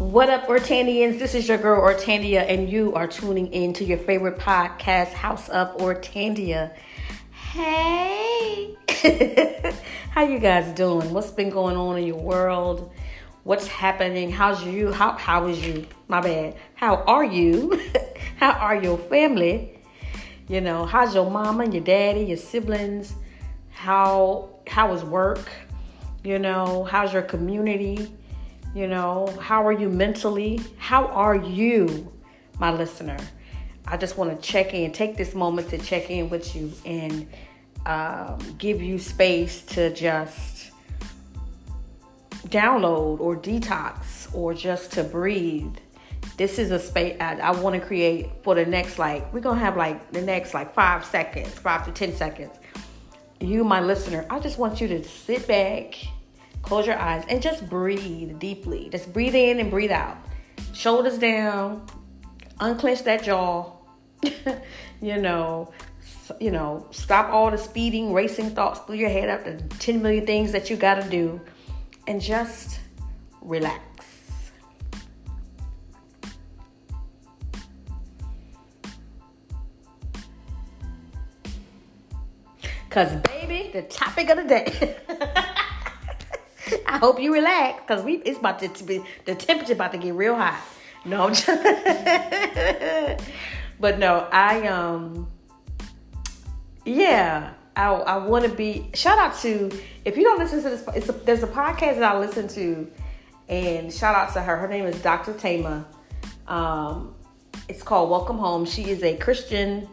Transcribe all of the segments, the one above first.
What up, Ortandians? This is your girl Ortandia, and you are tuning in to your favorite podcast, House Up Ortandia. Hey, how you guys doing? What's been going on in your world? What's happening? How's you? How how is you? My bad. How are you? how are your family? You know, how's your mama, and your daddy, your siblings? How how is work? You know, how's your community? You know, how are you mentally? How are you, my listener? I just want to check in, take this moment to check in with you and um, give you space to just download or detox or just to breathe. This is a space I, I want to create for the next, like, we're going to have like the next like five seconds, five to 10 seconds. You, my listener, I just want you to sit back Close your eyes and just breathe deeply. Just breathe in and breathe out. Shoulders down. Unclench that jaw. you know, you know, stop all the speeding, racing thoughts through your head up to 10 million things that you got to do and just relax. Cause baby, the topic of the day. I hope you relax because we it's about to be the temperature about to get real hot. No, I'm just, but no, I um yeah, I I want to be shout out to if you don't listen to this, it's a, there's a podcast that I listen to, and shout out to her. Her name is Dr. Thema. Um, it's called Welcome Home. She is a Christian.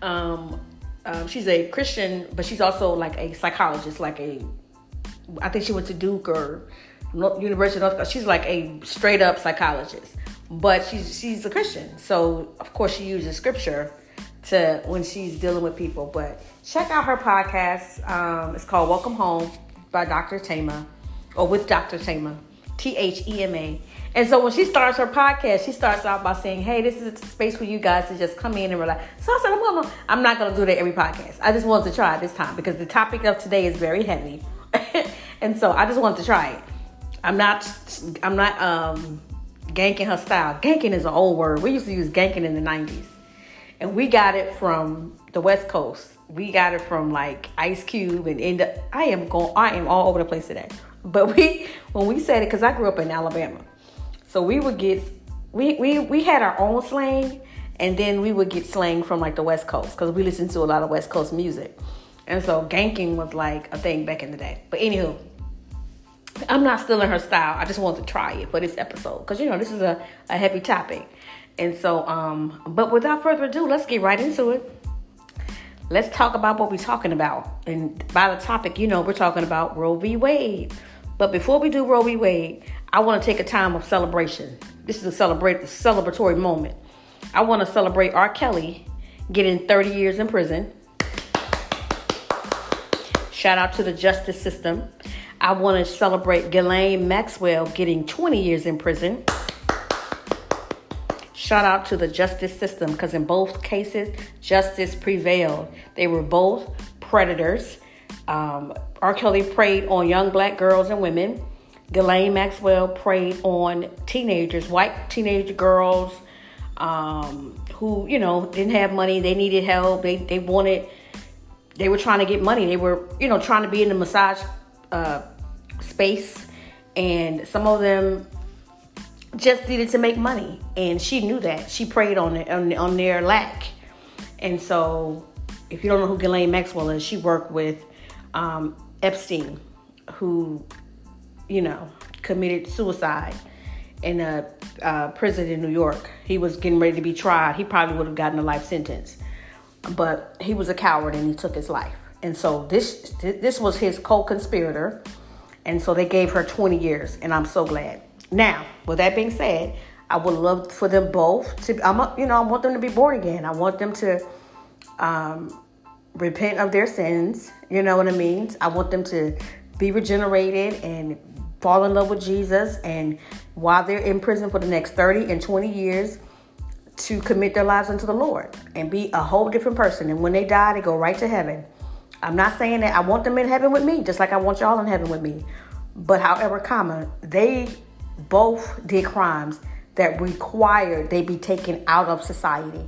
Um, um, she's a Christian, but she's also like a psychologist, like a I think she went to Duke or University of North Carolina. She's like a straight up psychologist, but she's she's a Christian, so of course she uses scripture to when she's dealing with people. But check out her podcast. Um, it's called Welcome Home by Dr. Thema, or with Dr. Thema, T H E M A. And so when she starts her podcast, she starts out by saying, "Hey, this is a space for you guys to just come in and relax." So I said, "I'm gonna, I'm not gonna do that every podcast. I just wanted to try this time because the topic of today is very heavy." and so I just wanted to try it. I'm not I'm not um ganking her style. Ganking is an old word. We used to use ganking in the 90s. And we got it from the West Coast. We got it from like Ice Cube and I am going I am all over the place today. But we when we said it cuz I grew up in Alabama. So we would get we we we had our own slang and then we would get slang from like the West Coast cuz we listened to a lot of West Coast music. And so ganking was like a thing back in the day. But anywho, I'm not stealing her style. I just wanted to try it for this episode because you know this is a, a heavy topic. And so, um, but without further ado, let's get right into it. Let's talk about what we're talking about. And by the topic, you know, we're talking about Roe v. Wade. But before we do Roe v. Wade, I want to take a time of celebration. This is a celebrate the celebratory moment. I want to celebrate R. Kelly getting 30 years in prison. Shout out to the justice system. I want to celebrate Ghislaine Maxwell getting 20 years in prison. Shout out to the justice system because in both cases, justice prevailed. They were both predators. Um, R. Kelly preyed on young black girls and women. Ghislaine Maxwell preyed on teenagers, white teenage girls um, who, you know, didn't have money. They needed help. They, they wanted they were trying to get money. They were, you know, trying to be in the massage uh, space, and some of them just needed to make money, and she knew that. She preyed on it on, on their lack, and so if you don't know who Ghislaine Maxwell is, she worked with um, Epstein, who, you know, committed suicide in a uh, prison in New York. He was getting ready to be tried. He probably would have gotten a life sentence but he was a coward and he took his life. And so this this was his co-conspirator, and so they gave her 20 years, and I'm so glad. Now, with that being said, I would love for them both to. I'm a, you know I want them to be born again. I want them to um, repent of their sins. You know what I mean? I want them to be regenerated and fall in love with Jesus. And while they're in prison for the next 30 and 20 years, to commit their lives unto the Lord and be a whole different person. And when they die, they go right to heaven. I'm not saying that I want them in heaven with me, just like I want y'all in heaven with me. But however, comma, they both did crimes that required they be taken out of society.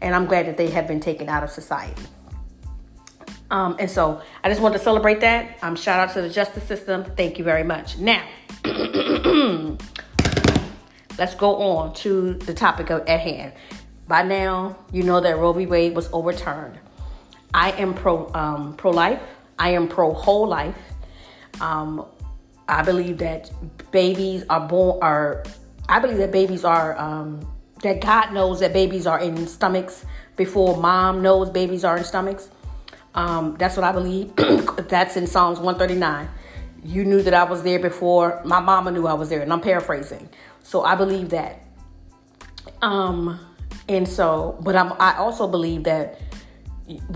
And I'm glad that they have been taken out of society. Um, and so I just want to celebrate that. Um, shout out to the justice system. Thank you very much. Now, let's go on to the topic of, at hand. By now, you know that Roe v. Wade was overturned. I am pro um, pro life. I am pro whole life. Um, I believe that babies are born are. I believe that babies are um, that God knows that babies are in stomachs before mom knows babies are in stomachs. Um, that's what I believe. that's in Psalms 139. You knew that I was there before my mama knew I was there, and I'm paraphrasing. So I believe that. Um, and so, but I'm, I also believe that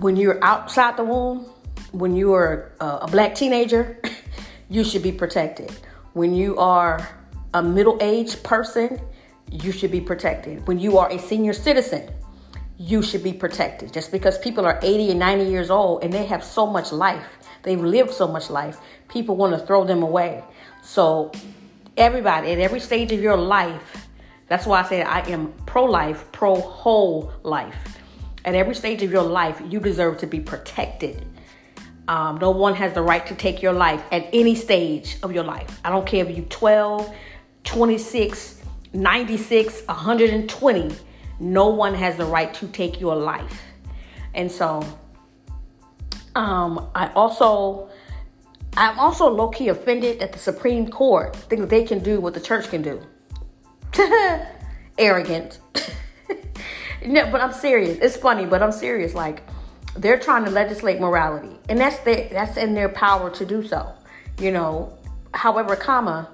when you're outside the womb, when you are a, a black teenager, you should be protected. When you are a middle aged person, you should be protected. When you are a senior citizen, you should be protected. Just because people are 80 and 90 years old and they have so much life, they've lived so much life, people want to throw them away. So, everybody at every stage of your life, that's why I say I am pro life, pro whole life. At every stage of your life, you deserve to be protected. Um, no one has the right to take your life at any stage of your life. I don't care if you're 12, 26, 96, 120 no one has the right to take your life. And so um, I also I'm also low-key offended that the Supreme Court think they can do what the church can do. Arrogant. no, but I'm serious. It's funny, but I'm serious. Like they're trying to legislate morality, and that's the, that's in their power to do so. You know, however, comma,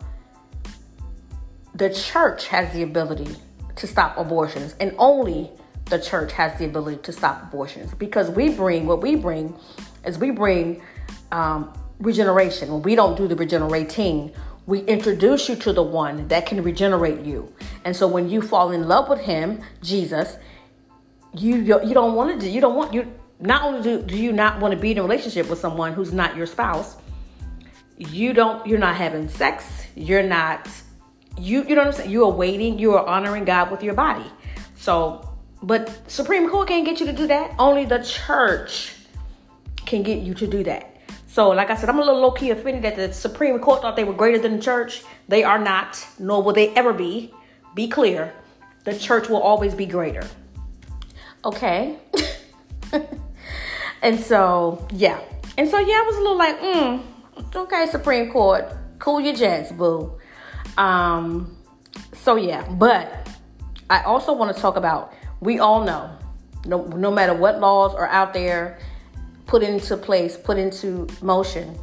the church has the ability to stop abortions, and only the church has the ability to stop abortions because we bring what we bring is we bring um, regeneration. When we don't do the regenerating, we introduce you to the one that can regenerate you. And so when you fall in love with Him, Jesus, you you don't want to do you don't want you not only do, do you not want to be in a relationship with someone who's not your spouse you don't you're not having sex you're not you you what I'm saying? You are waiting, you are honoring God with your body. So, but Supreme Court can't get you to do that. Only the church can get you to do that. So, like I said, I'm a little low key offended that the Supreme Court thought they were greater than the church. They are not, nor will they ever be. Be clear. The church will always be greater. Okay. and so, yeah. And so, yeah, I was a little like, mm, okay, Supreme Court, cool your jets, boo. Um, so yeah, but I also want to talk about we all know no, no matter what laws are out there put into place, put into motion,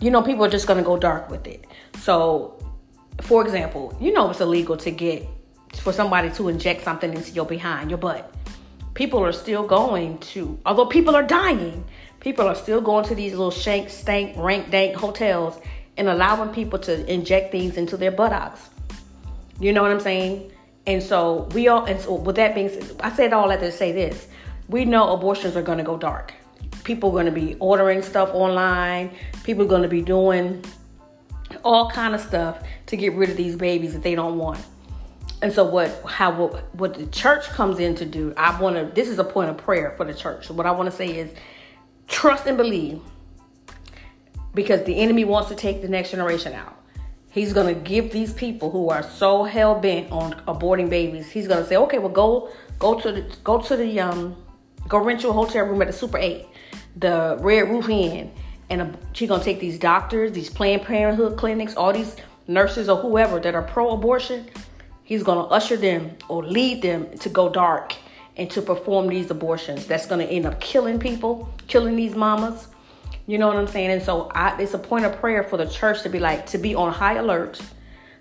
you know, people are just going to go dark with it. So, for example, you know, it's illegal to get for somebody to inject something into your behind, your butt. People are still going to, although people are dying, people are still going to these little shank, stank, rank, dank hotels and allowing people to inject things into their buttocks. You know what I'm saying? And so we all, and so with that being said, I said all that to say this. We know abortions are going to go dark. People are going to be ordering stuff online. People are going to be doing all kind of stuff to get rid of these babies that they don't want. And so what how what, the church comes in to do, I want to this is a point of prayer for the church. So what I want to say is trust and believe because the enemy wants to take the next generation out. He's going to give these people who are so hell bent on aborting babies. He's going to say, "Okay, well go go to the go to the um go rent your hotel room at the Super 8, the Red Roof Inn." And she's going to take these doctors, these Planned Parenthood clinics, all these nurses or whoever that are pro-abortion. He's going to usher them or lead them to go dark and to perform these abortions. That's going to end up killing people, killing these mamas you know what I'm saying? And so I, it's a point of prayer for the church to be like, to be on high alert,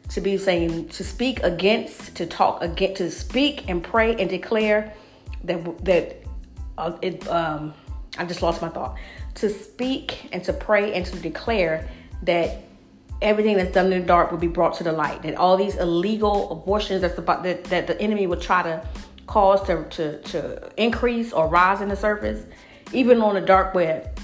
to be saying, to speak against, to talk against, to speak and pray and declare that, that, uh, it, um, I just lost my thought. To speak and to pray and to declare that everything that's done in the dark will be brought to the light. That all these illegal abortions that's about that, that the enemy would try to cause to, to, to increase or rise in the surface, even on the dark web,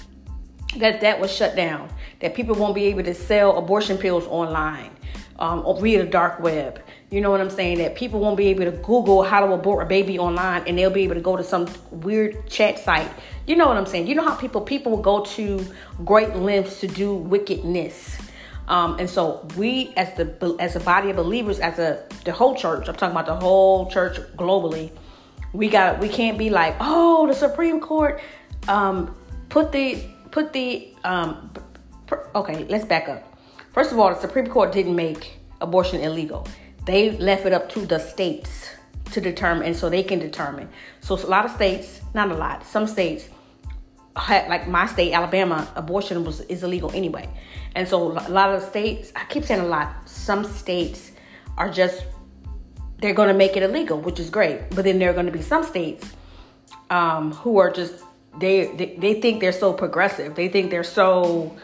that that was shut down. That people won't be able to sell abortion pills online. um, via the dark web. You know what I'm saying? That people won't be able to Google how to abort a baby online, and they'll be able to go to some weird chat site. You know what I'm saying? You know how people people will go to great lengths to do wickedness. Um, and so we, as the as a body of believers, as a the whole church, I'm talking about the whole church globally. We got we can't be like, oh, the Supreme Court um, put the put the um, okay. Let's back up. First of all, the Supreme Court didn't make abortion illegal. They left it up to the states to determine, and so they can determine. So a lot of states, not a lot, some states, like my state, Alabama, abortion was is illegal anyway. And so a lot of states, I keep saying a lot, some states are just they're going to make it illegal, which is great. But then there are going to be some states um, who are just they, they they think they're so progressive. They think they're so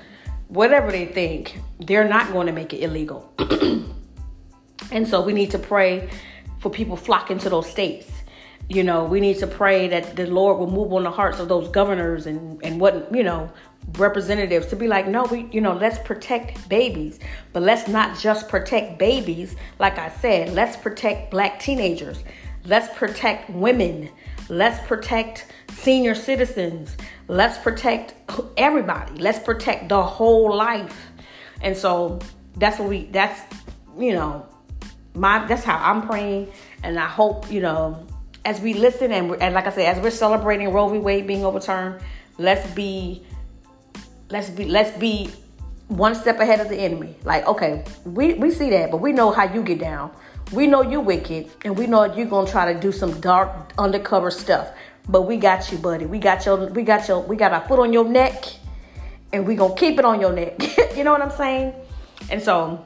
whatever they think. They're not going to make it illegal. and so we need to pray for people flocking to those states. You know, we need to pray that the Lord will move on the hearts of those governors and and what you know representatives to be like, no, we, you know, let's protect babies, but let's not just protect babies. Like I said, let's protect black teenagers. Let's protect women. Let's protect senior citizens. Let's protect everybody. Let's protect the whole life. And so that's what we, that's, you know, my, that's how I'm praying. And I hope, you know, as we listen and, and like I said, as we're celebrating Roe v. Wade being overturned, let's be let's be let's be one step ahead of the enemy. Like, okay, we, we see that, but we know how you get down. We know you wicked, and we know you're gonna try to do some dark undercover stuff. But we got you, buddy. We got your we got your we got our foot on your neck, and we gonna keep it on your neck. you know what I'm saying? And so,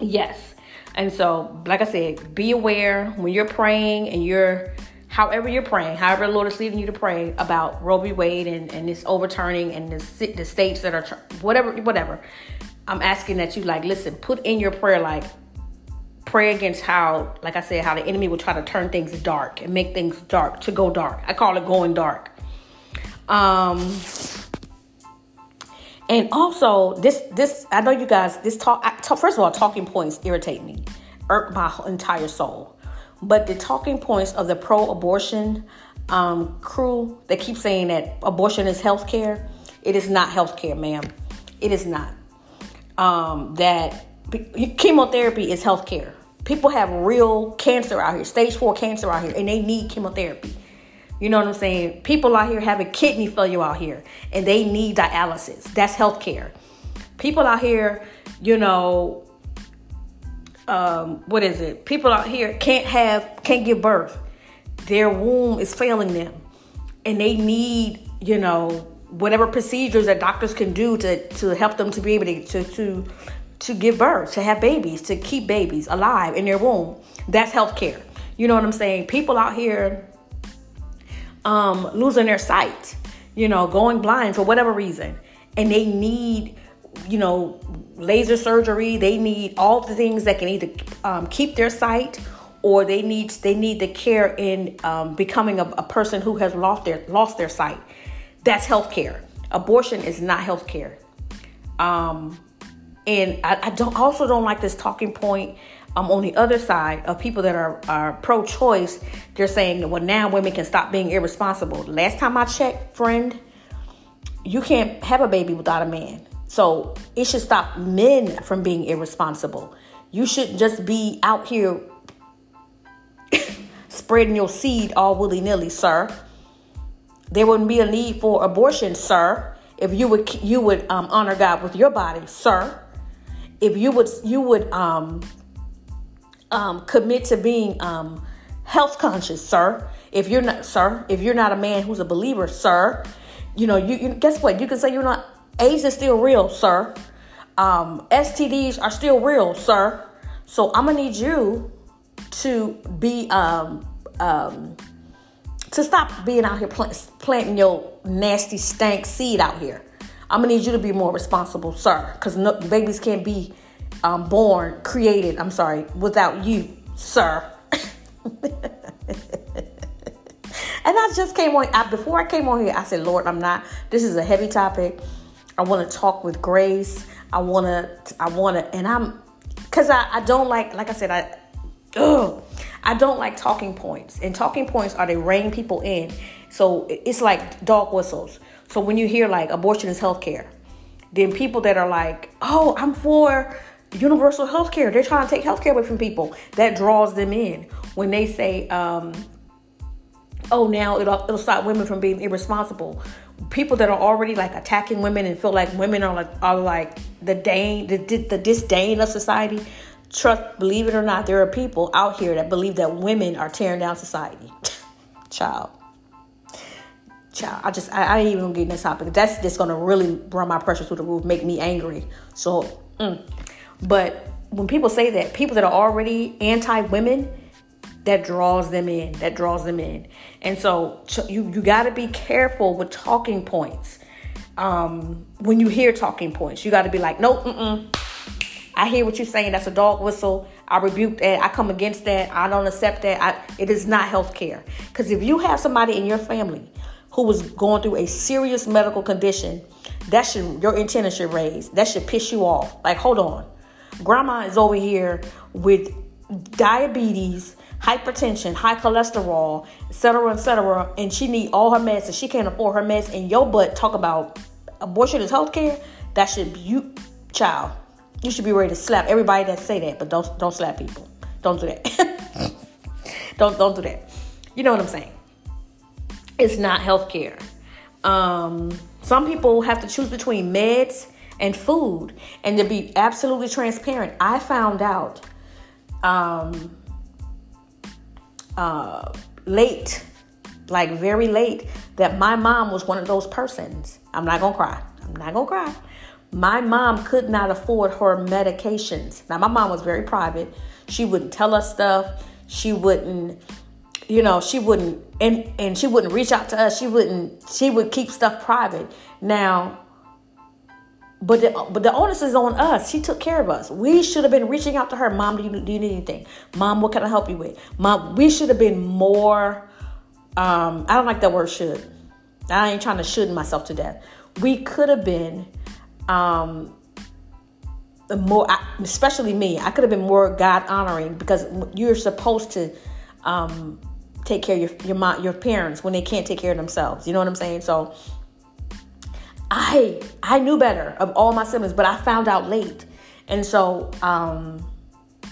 yes. And so, like I said, be aware when you're praying and you're however you're praying, however the Lord is leading you to pray about Roe v. Wade and, and this overturning and the, the states that are, whatever, whatever. I'm asking that you like, listen, put in your prayer, like, pray against how, like I said, how the enemy will try to turn things dark and make things dark to go dark. I call it going dark. Um, and also this, this, I know you guys, this talk, I, first of all, talking points irritate me, irk my entire soul. But the talking points of the pro abortion um, crew, they keep saying that abortion is health care. It is not health care, ma'am. It is not. Um, that chemotherapy is health care. People have real cancer out here, stage four cancer out here, and they need chemotherapy. You know what I'm saying? People out here having kidney failure out here, and they need dialysis. That's health care. People out here, you know, um, what is it? People out here can't have, can't give birth. Their womb is failing them, and they need, you know, whatever procedures that doctors can do to to help them to be able to to to, to give birth, to have babies, to keep babies alive in their womb. That's healthcare. You know what I'm saying? People out here um, losing their sight, you know, going blind for whatever reason, and they need you know, laser surgery. They need all the things that can either um, keep their sight or they need they need the care in um, becoming a, a, person who has lost their lost their sight. That's healthcare. Abortion is not healthcare. Um, and I, I don't also don't like this talking point. Um, on the other side of people that are, are pro-choice, they're saying, well, now women can stop being irresponsible. Last time I checked, friend, you can't have a baby without a man. So it should stop men from being irresponsible. You shouldn't just be out here spreading your seed all willy nilly, sir. There wouldn't be a need for abortion, sir, if you would you would um, honor God with your body, sir. If you would you would um, um, commit to being um, health conscious, sir. If you're not, sir, if you're not a man who's a believer, sir, you know you, you guess what? You can say you're not AIDS is still real, sir. Um, STDs are still real, sir. So I'm gonna need you to be um, um, to stop being out here plant, planting your nasty stank seed out here. I'm gonna need you to be more responsible, sir, because no, babies can't be um, born, created. I'm sorry, without you, sir. and I just came on. I, before I came on here, I said, Lord, I'm not. This is a heavy topic. I want to talk with grace. I want to, I want to, and I'm, because I, I don't like, like I said, I, ugh, I don't like talking points. And talking points are they rein people in. So it's like dog whistles. So when you hear like abortion is healthcare, then people that are like, oh, I'm for universal health care. They're trying to take health care away from people. That draws them in. When they say, um, oh, now it'll, it'll stop women from being irresponsible. People that are already like attacking women and feel like women are like, are like the, dane, the, the disdain of society. Trust, believe it or not, there are people out here that believe that women are tearing down society. Child child, I just I, I ain't even get in this topic. That's just gonna really run my pressure through the roof, make me angry. So, mm. but when people say that, people that are already anti-women, that draws them in. That draws them in. And so you you got to be careful with talking points. Um, when you hear talking points, you got to be like, nope, mm-mm. I hear what you're saying. That's a dog whistle. I rebuke that. I come against that. I don't accept that. I, it is not health care. Because if you have somebody in your family who was going through a serious medical condition, that should your antenna should raise. That should piss you off. Like, hold on. Grandma is over here with diabetes, hypertension, high cholesterol, etc., etc., and she need all her meds and she can't afford her meds. And your butt talk about abortion is health care. That should be you, child. You should be ready to slap everybody that say that, but don't don't slap people. Don't do that. don't don't do that. You know what I'm saying? it's not healthcare. Um, some people have to choose between meds and food, and to be absolutely transparent, I found out um, uh, late, like very late, that my mom was one of those persons. I'm not gonna cry. I'm not gonna cry. My mom could not afford her medications. Now, my mom was very private. She wouldn't tell us stuff. She wouldn't you know she wouldn't and and she wouldn't reach out to us she wouldn't she would keep stuff private now but the, but the onus is on us. She took care of us. We should have been reaching out to her. Mom, do you, do you need anything? Mom, what can I help you with? Mom, we should have been more. Um, I don't like that word should. I ain't trying to should myself to death. We could have been um, more, especially me. I could have been more God honoring because you're supposed to um, take care of your your mom, your parents when they can't take care of themselves. You know what I'm saying? So I I knew better of all my siblings, but I found out late. And so um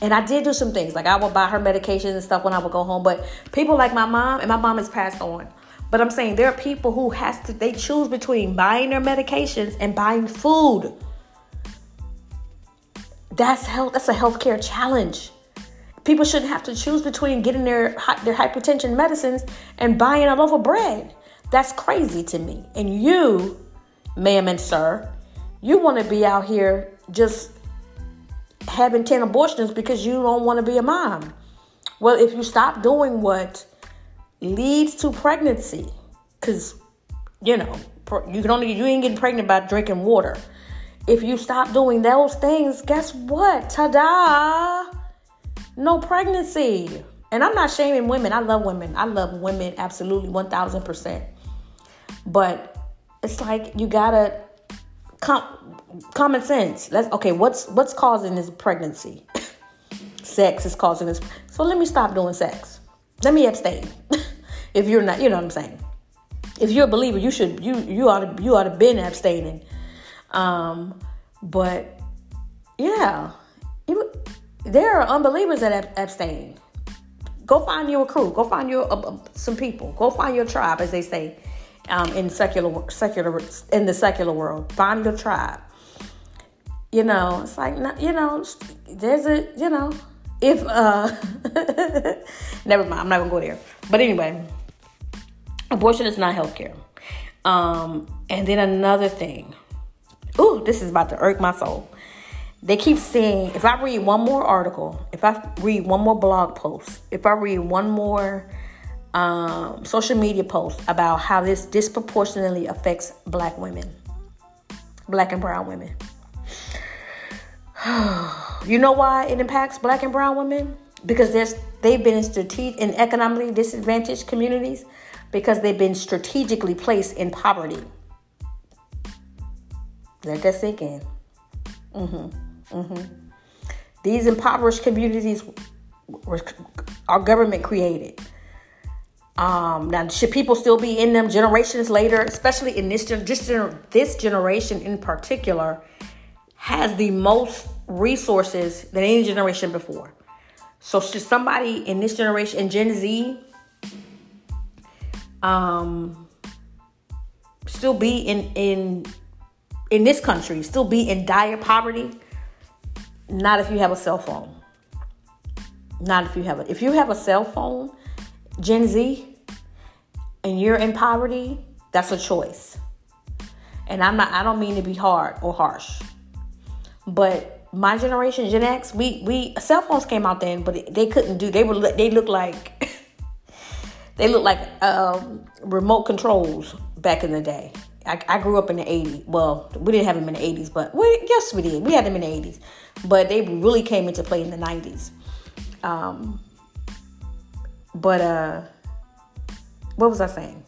and I did do some things. Like I would buy her medications and stuff when I would go home. But people like my mom, and my mom has passed on. But I'm saying there are people who has to they choose between buying their medications and buying food. That's health that's a healthcare challenge. People shouldn't have to choose between getting their their hypertension medicines and buying a loaf of bread. That's crazy to me. And you, ma'am and sir, you want to be out here just having 10 abortions because you don't want to be a mom. Well, if you stop doing what leads to pregnancy, because you know, you can only you ain't getting pregnant by drinking water. If you stop doing those things, guess what? Ta-da! no pregnancy. And I'm not shaming women. I love women. I love women absolutely 1000%. But it's like you gotta com- common sense. Let's okay, what's what's causing this pregnancy? sex is causing this. So let me stop doing sex. Let me abstain. if you're not, you know what I'm saying. If you're a believer, you should you you ought to you ought to been abstaining. Um, but yeah, you, there are unbelievers that abstain. Go find you a crew. Go find you a, a, some people. Go find your tribe, as they say um, in secular secular in the secular world. Find your tribe. You know, it's like you know, there's a you know, if uh, never mind. I'm not gonna go there. But anyway, abortion is not healthcare. Um, and then another thing. Ooh, this is about to irk my soul they keep saying if I read one more article, if I read one more blog post, if I read one more um, social media post about how this disproportionately affects black women, black and brown women. you know why it impacts black and brown women? Because there's they've been in strategic in economically disadvantaged communities because they've been strategically placed in poverty. Let that sink in. Mm-hmm. Mm-hmm. These impoverished communities were, are government created. Um, now, should people still be in them generations later, especially in this, this, this generation in particular, has the most resources than any generation before. So, should somebody in this generation, in Gen Z, um, still be in in in this country, still be in dire poverty? Not if you have a cell phone. Not if you have a if you have a cell phone, Gen Z, and you're in poverty, that's a choice. And I'm not I don't mean to be hard or harsh. But my generation, Gen X, we we cell phones came out then, but they couldn't do they were they look like they look like um, remote controls back in the day. I, I, grew up in the 80s. Well, we didn't have them in the 80s, but we, yes, we did. We had them in the 80s, but they really came into play in the 90s. Um, but uh, what was I saying?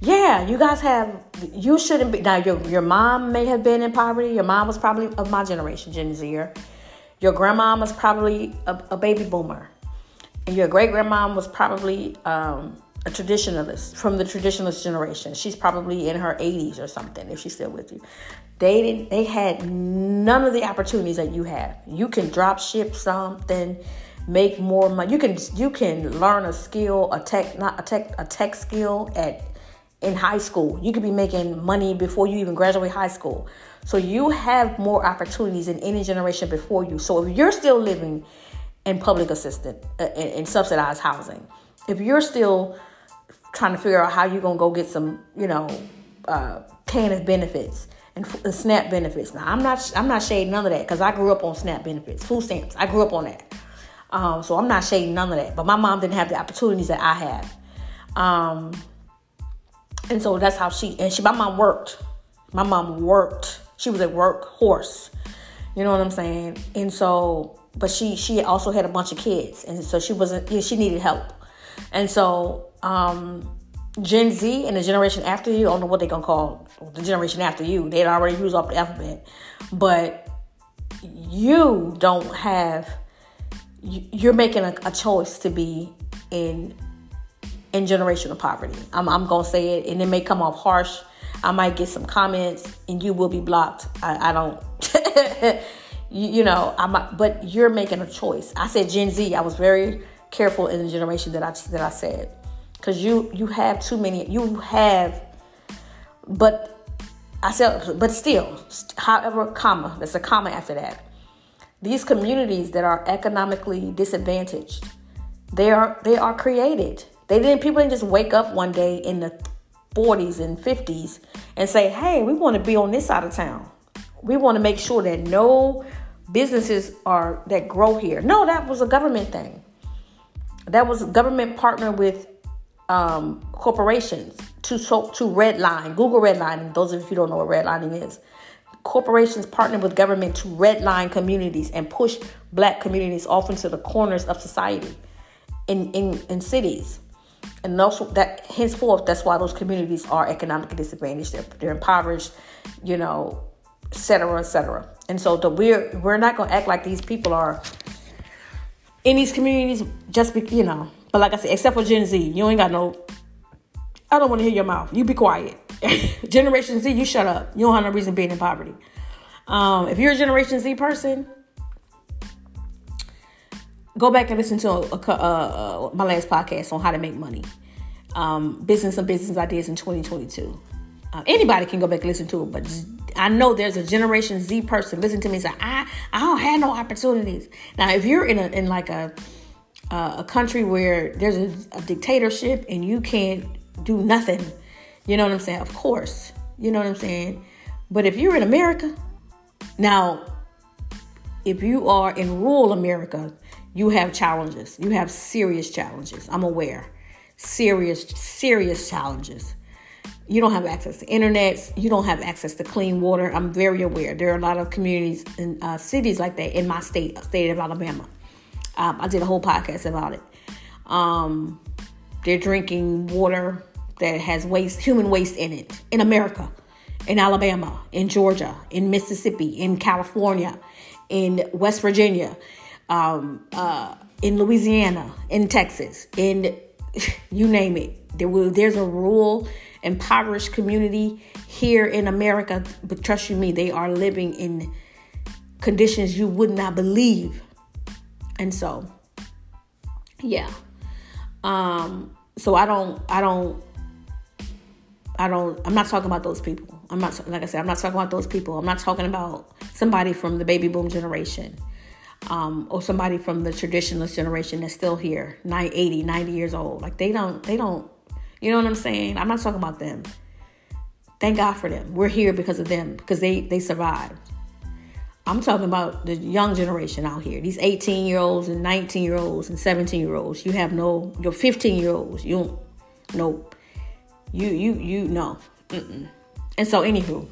Yeah, you guys have. You shouldn't be now. Your your mom may have been in poverty. Your mom was probably of my generation, Gen Zer. Your grandma was probably a, a baby boomer, and your great grandma was probably um, a traditionalist from the traditionalist generation. She's probably in her 80s or something if she's still with you. They didn't they had none of the opportunities that you have. You can drop ship something, make more money. You can you can learn a skill, a tech not a tech a tech skill at in high school. You could be making money before you even graduate high school. So you have more opportunities than any generation before you. So if you're still living in public assistance uh, in, in subsidized housing, if you're still trying to figure out how you're gonna go get some, you know, uh, TANF benefits and, and SNAP benefits. Now, I'm not I'm not shading none of that because I grew up on SNAP benefits, food stamps. I grew up on that, um, so I'm not shading none of that. But my mom didn't have the opportunities that I have, um, and so that's how she and she. My mom worked. My mom worked. She was a workhorse. You know what I'm saying? And so, but she she also had a bunch of kids, and so she wasn't. She needed help. And so, um, Gen Z and the generation after you, I don't know what they're gonna call the generation after you. They'd already used up the alphabet, but you don't have. You're making a, a choice to be in in generational poverty. I'm, I'm gonna say it, and it may come off harsh. I might get some comments, and you will be blocked. I, I don't. you, you know, I might, but you're making a choice. I said Gen Z. I was very careful in the generation that I that I said, because you you have too many. You have, but I said, but still, however, comma. There's a comma after that. These communities that are economically disadvantaged, they are they are created. They didn't. People didn't just wake up one day in the 40s and 50s and say, "Hey, we want to be on this side of town. We want to make sure that no businesses are that grow here." No, that was a government thing that was government partner with um, corporations to so, to redline Google redlining. Those of you who don't know what redlining is, corporations partner with government to redline communities and push black communities off into the corners of society in in, in cities. And also that henceforth, that's why those communities are economically disadvantaged. They're, they're impoverished, you know, et cetera, et cetera. And so the, we're we're not going to act like these people are in these communities just be you know but like i said except for gen z you ain't got no i don't want to hear your mouth you be quiet generation z you shut up. You don't have no reason being in poverty. Um, if you're a generation z person go back and listen to a, a, uh, my last podcast on how to make money. Um, business and business ideas in 2022 uh, anybody can go back and listen to it, but I know there's a Generation Z person. Listen to me say, I, I don't have no opportunities. Now, if you're in a in like a uh, a country where there's a, a dictatorship and you can't do nothing, you know what I'm saying? Of course, you know what I'm saying. But if you're in America, now, if you are in rural America, you have challenges. You have serious challenges. I'm aware. Serious, serious challenges you don't have access to internet, you don't have access to clean water. I'm very aware. There are a lot of communities and uh, cities like that in my state, state of Alabama. Um, I did a whole podcast about it. Um, they're drinking water that has waste, human waste in it, in America, in Alabama, in Georgia, in Mississippi, in California, in West Virginia, um, uh, in Louisiana, in Texas, in you name it. There will, there's a rural, impoverished community here in America, but trust you me, they are living in conditions you would not believe. And so, yeah. Um, so I don't, I don't, I don't, I'm not talking about those people. I'm not, like I said, I'm not talking about those people. I'm not talking about somebody from the baby boom generation um, or somebody from the traditionalist generation that's still here, 80, 90 years old. Like they don't, they don't, you know what I'm saying? I'm not talking about them. Thank God for them. We're here because of them, because they, they survived. I'm talking about the young generation out here. These 18 year olds and 19 year olds and 17 year olds. You have no, your 15 year olds. You don't, no, you, you, you, no. Mm-mm. And so, anywho,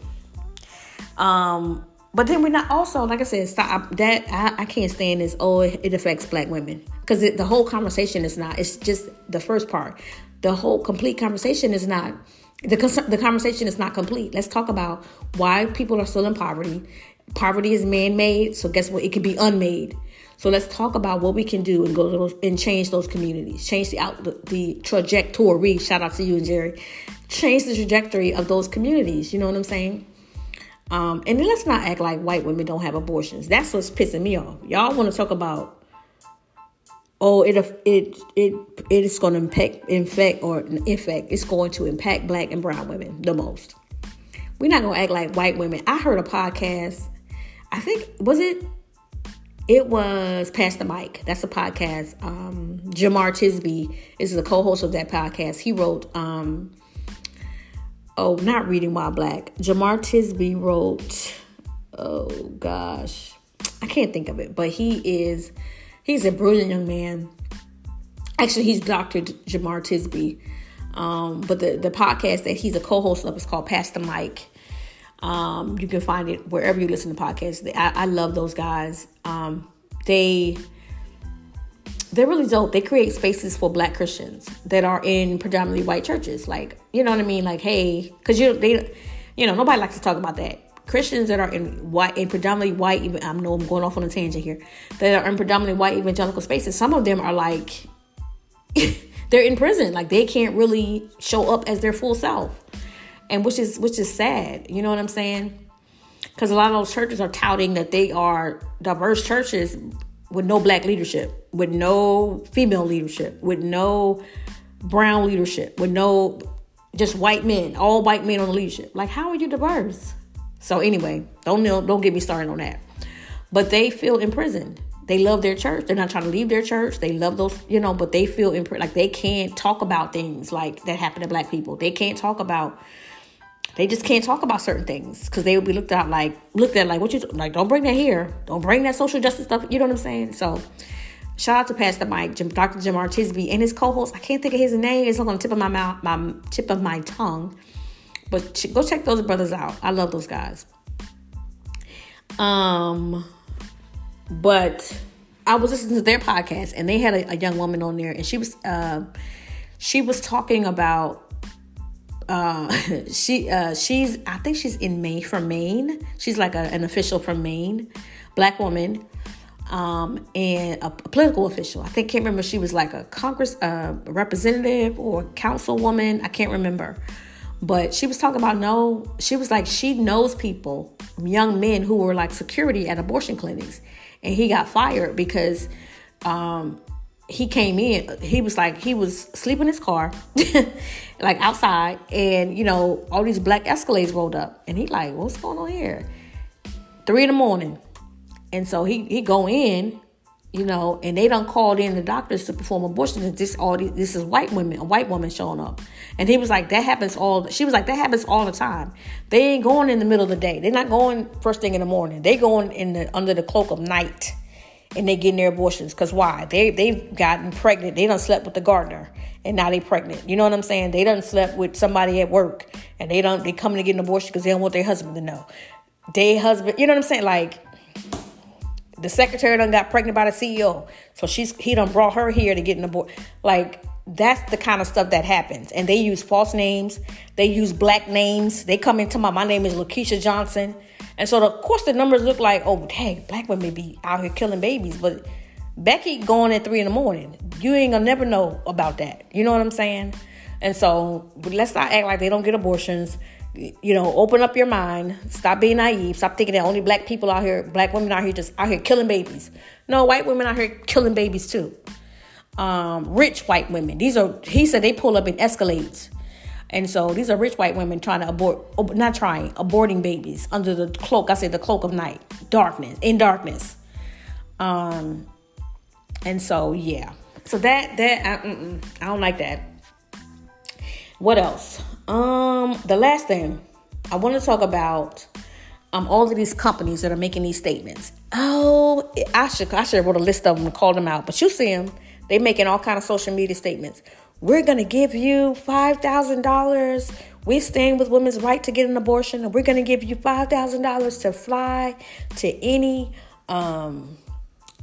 um, but then we're not also, like I said, stop that. I, I can't stand this. Oh, it, it affects black women because the whole conversation is not. It's just the first part. The whole complete conversation is not. The, the conversation is not complete. Let's talk about why people are still in poverty. Poverty is man-made, so guess what? It can be unmade. So let's talk about what we can do and go those, and change those communities, change the out the, the trajectory. Shout out to you and Jerry. Change the trajectory of those communities. You know what I'm saying? Um, and let's not act like white women don't have abortions. That's what's pissing me off. Y'all want to talk about, oh, it it it it is going to impact, infect, or infect. It's going to impact black and brown women the most. We're not gonna act like white women. I heard a podcast. I think was it. It was Pass the Mic. That's a podcast. Um, Jemar Tisby is the co-host of that podcast. He wrote um, oh, not reading while black. Jemar Tisby wrote, oh gosh, I can't think of it, but he is, he's a brilliant young man. Actually, he's Dr. Jemar Tisby. Um, but the, the podcast that he's a co-host of is called Pass the Mic. Um, you can find it wherever you listen to podcasts. I, I love those guys. Um, they they're really dope. They create spaces for black Christians that are in predominantly white churches. Like, you know what I mean? Like, hey, because you they you know, nobody likes to talk about that. Christians that are in white in predominantly white even I know I'm going off on a tangent here, that are in predominantly white evangelical spaces, some of them are like they're in prison. Like they can't really show up as their full self. And which is which is sad. You know what I'm saying? Because a lot of those churches are touting that they are diverse churches, with no black leadership, with no female leadership, with no brown leadership, with no just white men, all white men on the leadership. Like, how are you diverse? So anyway, don't don't get me started on that. But they feel imprisoned. They love their church. They're not trying to leave their church. They love those, you know, but they feel imp- like they can't talk about things like that happen to black people. They can't talk about they just can't talk about certain things because they would be looked at like looked at like what you like. Don't bring that here. Don't bring that social justice stuff. You know what I'm saying? So. Shout out to Pass the Mic, Jim, Dr. Jemar Tisby, and his co-host. I can't think of his name. It's on the tip of my mouth, my tip of my tongue. But ch- go check those brothers out. I love those guys. Um, but I was listening to their podcast, and they had a, a young woman on there, and she was uh, she was talking about uh, she uh, she's I think she's in Maine from Maine. She's like a, an official from Maine, black woman, um, and a, political official. I think can't remember she was like a Congress uh, representative or councilwoman. I can't remember, but she was talking about no. She was like she knows people, young men who were like security at abortion clinics, and he got fired because um, he came in, he was like, he was sleeping in his car, like outside, and you know, all these black Escalades rolled up. And he like, what's going on here? Three in the morning. And so he he go in, you know, and they don't called in the doctors to perform abortion. And this all these, this is white women, a white woman showing up. And he was like, that happens all she was like, that happens all the time. They ain't going in the middle of the day. They're not going first thing in the morning. They going in the under the cloak of night and they getting their abortions. Cause why? They they've gotten pregnant. They done slept with the gardener and now they pregnant. You know what I'm saying? They done slept with somebody at work and they don't they coming to get an abortion because they don't want their husband to know. They husband, you know what I'm saying? Like the secretary done got pregnant by the CEO. So she's he done brought her here to get an abortion. Like that's the kind of stuff that happens. And they use false names. They use black names. They come into my my name is Lakeisha Johnson. And so, of course, the numbers look like, oh, dang, black women be out here killing babies. But Becky going at three in the morning. You ain't gonna never know about that. You know what I'm saying? And so, let's not act like they don't get abortions. You know, open up your mind. Stop being naive. Stop thinking that only black people out here, black women out here, just out here killing babies. No, white women out here killing babies too. Um, rich white women. These are. He said they pull up in Escalades and so these are rich white women trying to abort, not trying, aborting babies under the cloak. I say the cloak of night, darkness, in darkness. Um, and so yeah, so that that I, I don't like that. What else? Um, the last thing I want to talk about um all of these companies that are making these statements. Oh, I should I should have wrote a list of them and called them out, but you see them. They making all kind of social media statements. We're going to give you $5,000. We stand with women's right to get an abortion, and we're going to give you $5,000 to fly to any um,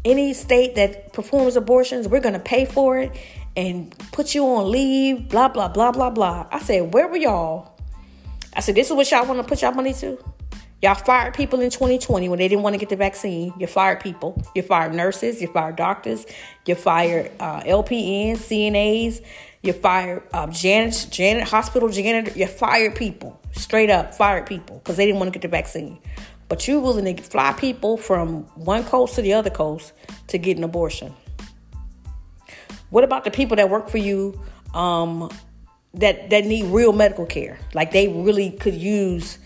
any state that performs abortions. We're going to pay for it and put you on leave, blah, blah, blah, blah, blah. I said, Where were y'all? I said, This is what y'all want to put y'all money to? Y'all fired people in 2020 when they didn't want to get the vaccine. You fired people. You fired nurses. You fired doctors. You fired uh, LPNs, CNAs. You fired uh, Janet, Janet, hospital janitor. You fired people. Straight up fired people because they didn't want to get the vaccine. But you willing to fly people from one coast to the other coast to get an abortion. What about the people that work for you um, that that need real medical care? Like they really could use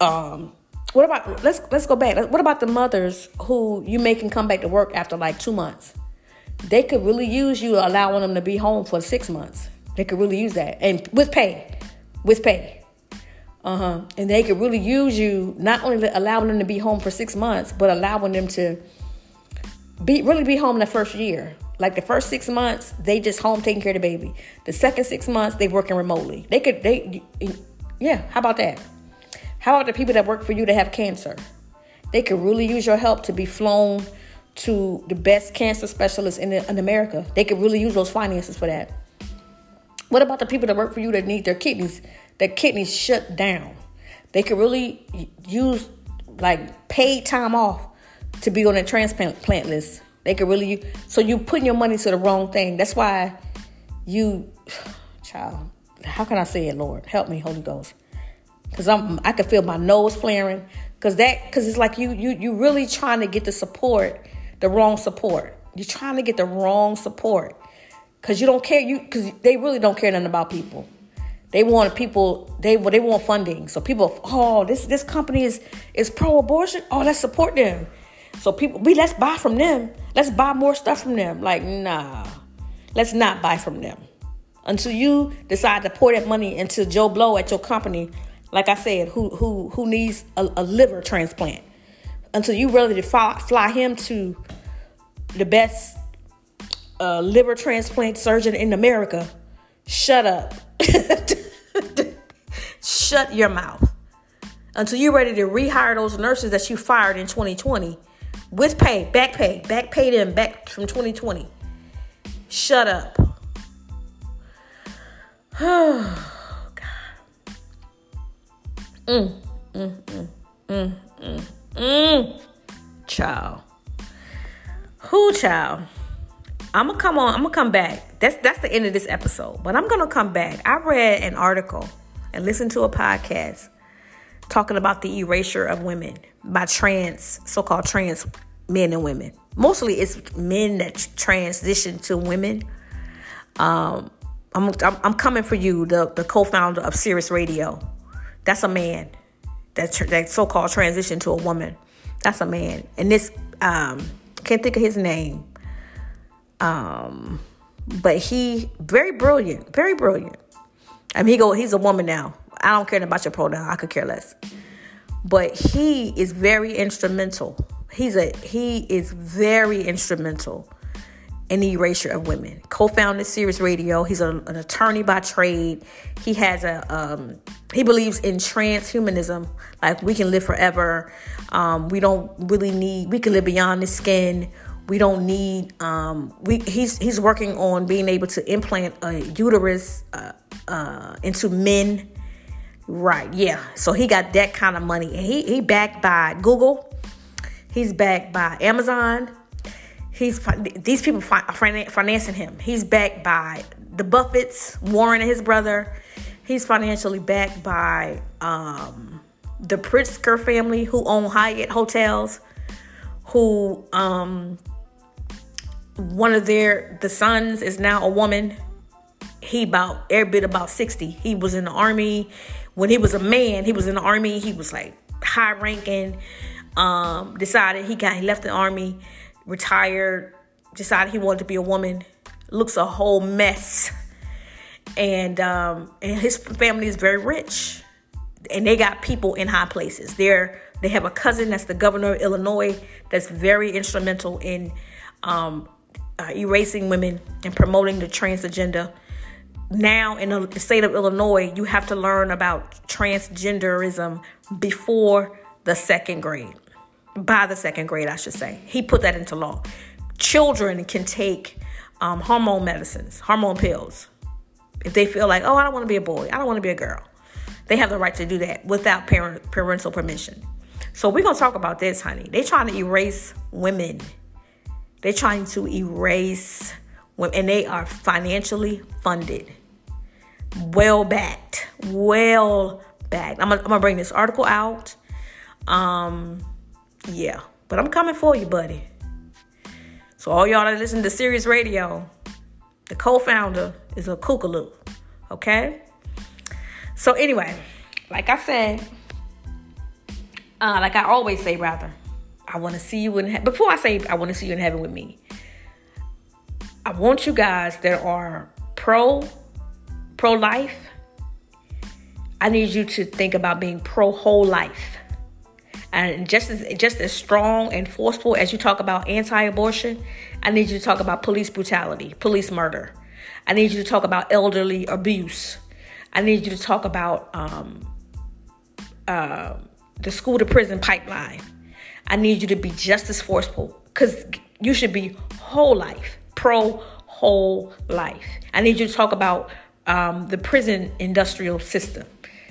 um, what about let's let's go back. What about the mothers who you make them come back to work after like two months? They could really use you allowing them to be home for six months. They could really use that and with pay, with pay. Uh huh. And they could really use you not only allowing them to be home for six months, but allowing them to be really be home in the first year. Like the first six months, they just home taking care of the baby. The second six months, they working remotely. They could they, yeah. How about that? How about the people that work for you that have cancer? They could really use your help to be flown to the best cancer specialists in, the, in America. They could really use those finances for that. What about the people that work for you that need their kidneys, their kidneys shut down? They could really use like paid time off to be on a transplant list. They could really so you putting your money to the wrong thing. That's why you, child. How can I say it, Lord? Help me, Holy Ghost because I'm I can feel my nose flaring. Because that because it's like you you you really trying to get the support the wrong support. You're trying to get the wrong support. Because you don't care you because they really don't care nothing about people. They want people they they want funding. So people oh this this company is is pro-abortion? Oh let's support them. So people we let's buy from them. Let's buy more stuff from them. Like nah. Let's not buy from them. Until you decide to pour that money into joe blow at your company like I said, who who who needs a, a liver transplant until you ready to fly, fly him to the best uh, liver transplant surgeon in America. Shut up. Shut your mouth. Until you're ready to rehire those nurses that you fired in 2020 with pay, back pay, back pay them back from 2020. Shut up. Mm, mm, mm, mm, mm, mm. Child. Who child? I'm gonna come on, I'm gonna come back. That's that's the end of this episode. But I'm gonna come back. I read an article and listened to a podcast talking about the erasure of women by trans, so-called trans men and women. Mostly it's men that transition to women. Um, I'm, I'm, I'm coming for you, the, the co-founder of Sirius Radio. That's a man. That that so-called transition to a woman. That's a man. And this um can't think of his name. Um but he very brilliant, very brilliant. I mean he go he's a woman now. I don't care about your pronoun. I could care less. But he is very instrumental. He's a he is very instrumental in the erasure of women. Co-founded Sirius Radio. He's a, an attorney by trade. He has a um, he believes in transhumanism, like we can live forever. Um, we don't really need. We can live beyond the skin. We don't need. Um, we he's he's working on being able to implant a uterus uh, uh, into men. Right, yeah. So he got that kind of money. And he, he backed by Google. He's backed by Amazon. He's these people are financing him. He's backed by the Buffetts, Warren and his brother. He's financially backed by um, the Pritzker family, who own Hyatt hotels. Who um, one of their the sons is now a woman. He about every bit about sixty. He was in the army when he was a man, he was in the army. He was like high ranking. Um, decided he got he left the army, retired. Decided he wanted to be a woman. Looks a whole mess, and um, and his family is very rich, and they got people in high places. They're they have a cousin that's the governor of Illinois that's very instrumental in um, uh, erasing women and promoting the trans agenda now in the state of Illinois, you have to learn about transgenderism before the second grade. By the second grade, I should say. He put that into law. Children can take um, hormone medicines, hormone pills. If they feel like, oh, I don't want to be a boy, I don't want to be a girl, they have the right to do that without parent, parental permission. So we're gonna talk about this, honey. They're trying to erase women. They're trying to erase women, and they are financially funded well backed, well backed. I'm gonna, I'm gonna bring this article out. Um, yeah, but I'm coming for you, buddy. So all y'all that listen to Sirius Radio, the co-founder is a kookaloo. Okay. So anyway, like I said, uh, like I always say, rather, I want to see you in. He- Before I say I want to see you in heaven with me, I want you guys that are pro pro life, I need you to think about being pro whole life. And just as just as strong and forceful as you talk about anti-abortion, I need you to talk about police brutality, police murder. I need you to talk about elderly abuse. I need you to talk about um, uh, the school to prison pipeline. I need you to be just as forceful because you should be whole life, pro whole life. I need you to talk about um, the prison industrial system.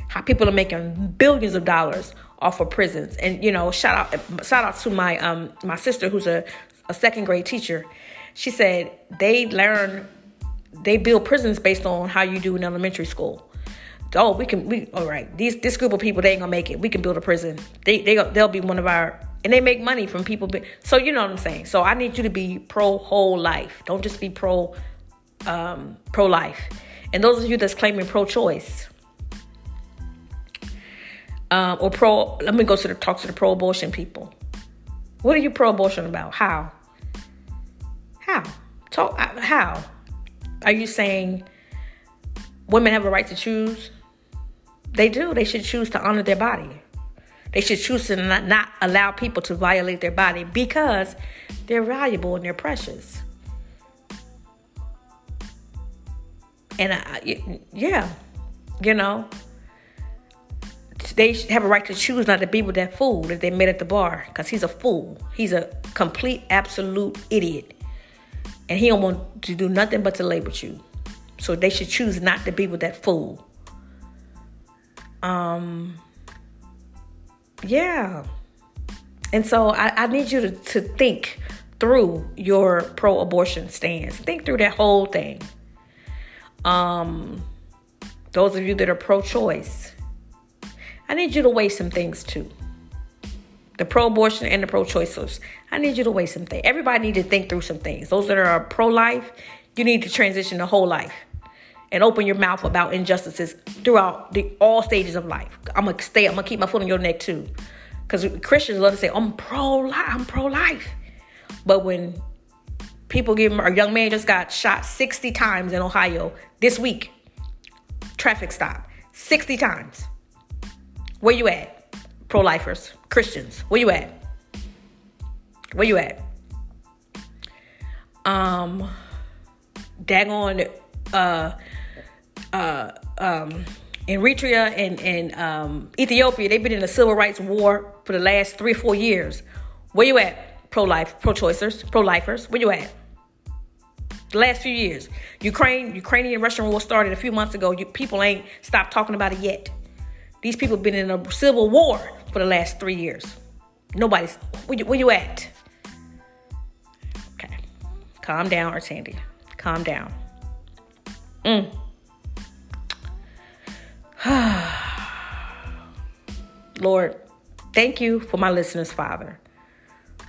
How people are making billions of dollars off of prisons. And you know, shout out shout out to my um my sister who's a, a second grade teacher. She said they learn they build prisons based on how you do in elementary school. Oh, we can we all right. These this group of people they ain't gonna make it. We can build a prison. They they they'll be one of our and they make money from people. So you know what I'm saying. So I need you to be pro whole life. Don't just be pro um, pro life. And those of you that's claiming pro-choice um, or pro, let me go to the talk to the pro-abortion people. What are you pro-abortion about? How? How? Talk. Uh, how? Are you saying women have a right to choose? They do. They should choose to honor their body. They should choose to not, not allow people to violate their body because they're valuable and they're precious. And I, yeah, you know, they have a right to choose not to be with that fool that they met at the bar because he's a fool. He's a complete, absolute idiot. And he don't want to do nothing but to with you. So they should choose not to be with that fool. Um, yeah. And so I, I need you to, to think through your pro abortion stance. Think through that whole thing. Um, those of you that are pro choice, I need you to weigh some things too. The pro abortion and the pro choicers, I need you to weigh some things. Everybody need to think through some things. Those that are pro life, you need to transition to whole life and open your mouth about injustices throughout the all stages of life. I'm gonna stay, I'm gonna keep my foot on your neck too. Because Christians love to say, I'm pro life, I'm pro life. But when people give a young man just got shot 60 times in Ohio this week. Traffic stop. 60 times. Where you at? Pro lifers, Christians. Where you at? Where you at? Um, daggone, uh, uh, um, Eritrea and, and um, Ethiopia, they've been in a civil rights war for the last three or four years. Where you at? Pro life, pro choicers, pro lifers. Where you at? the last few years. Ukraine, Ukrainian Russian war started a few months ago. You, people ain't stopped talking about it yet. These people have been in a civil war for the last three years. Nobody's where you, where you at? Okay, calm down, Sandy. Calm down. Mm. Lord, thank you for my listeners, Father.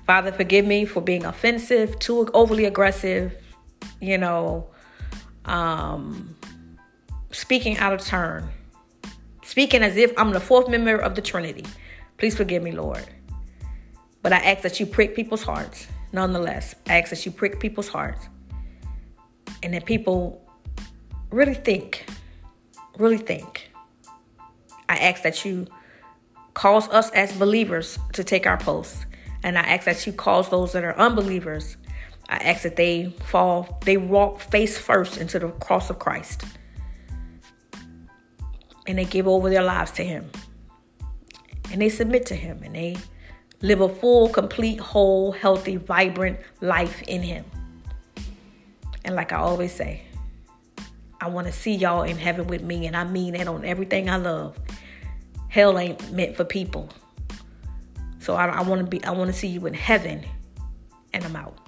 Father, forgive me for being offensive, too overly aggressive, you know, um, speaking out of turn, speaking as if I'm the fourth member of the Trinity. Please forgive me, Lord. But I ask that you prick people's hearts. Nonetheless, I ask that you prick people's hearts and that people really think, really think. I ask that you cause us as believers to take our posts. And I ask that you cause those that are unbelievers, I ask that they fall, they walk face first into the cross of Christ. And they give over their lives to Him. And they submit to Him. And they live a full, complete, whole, healthy, vibrant life in Him. And like I always say, I want to see y'all in heaven with me. And I mean that on everything I love. Hell ain't meant for people. So I, I want to be. I want to see you in heaven, and I'm out.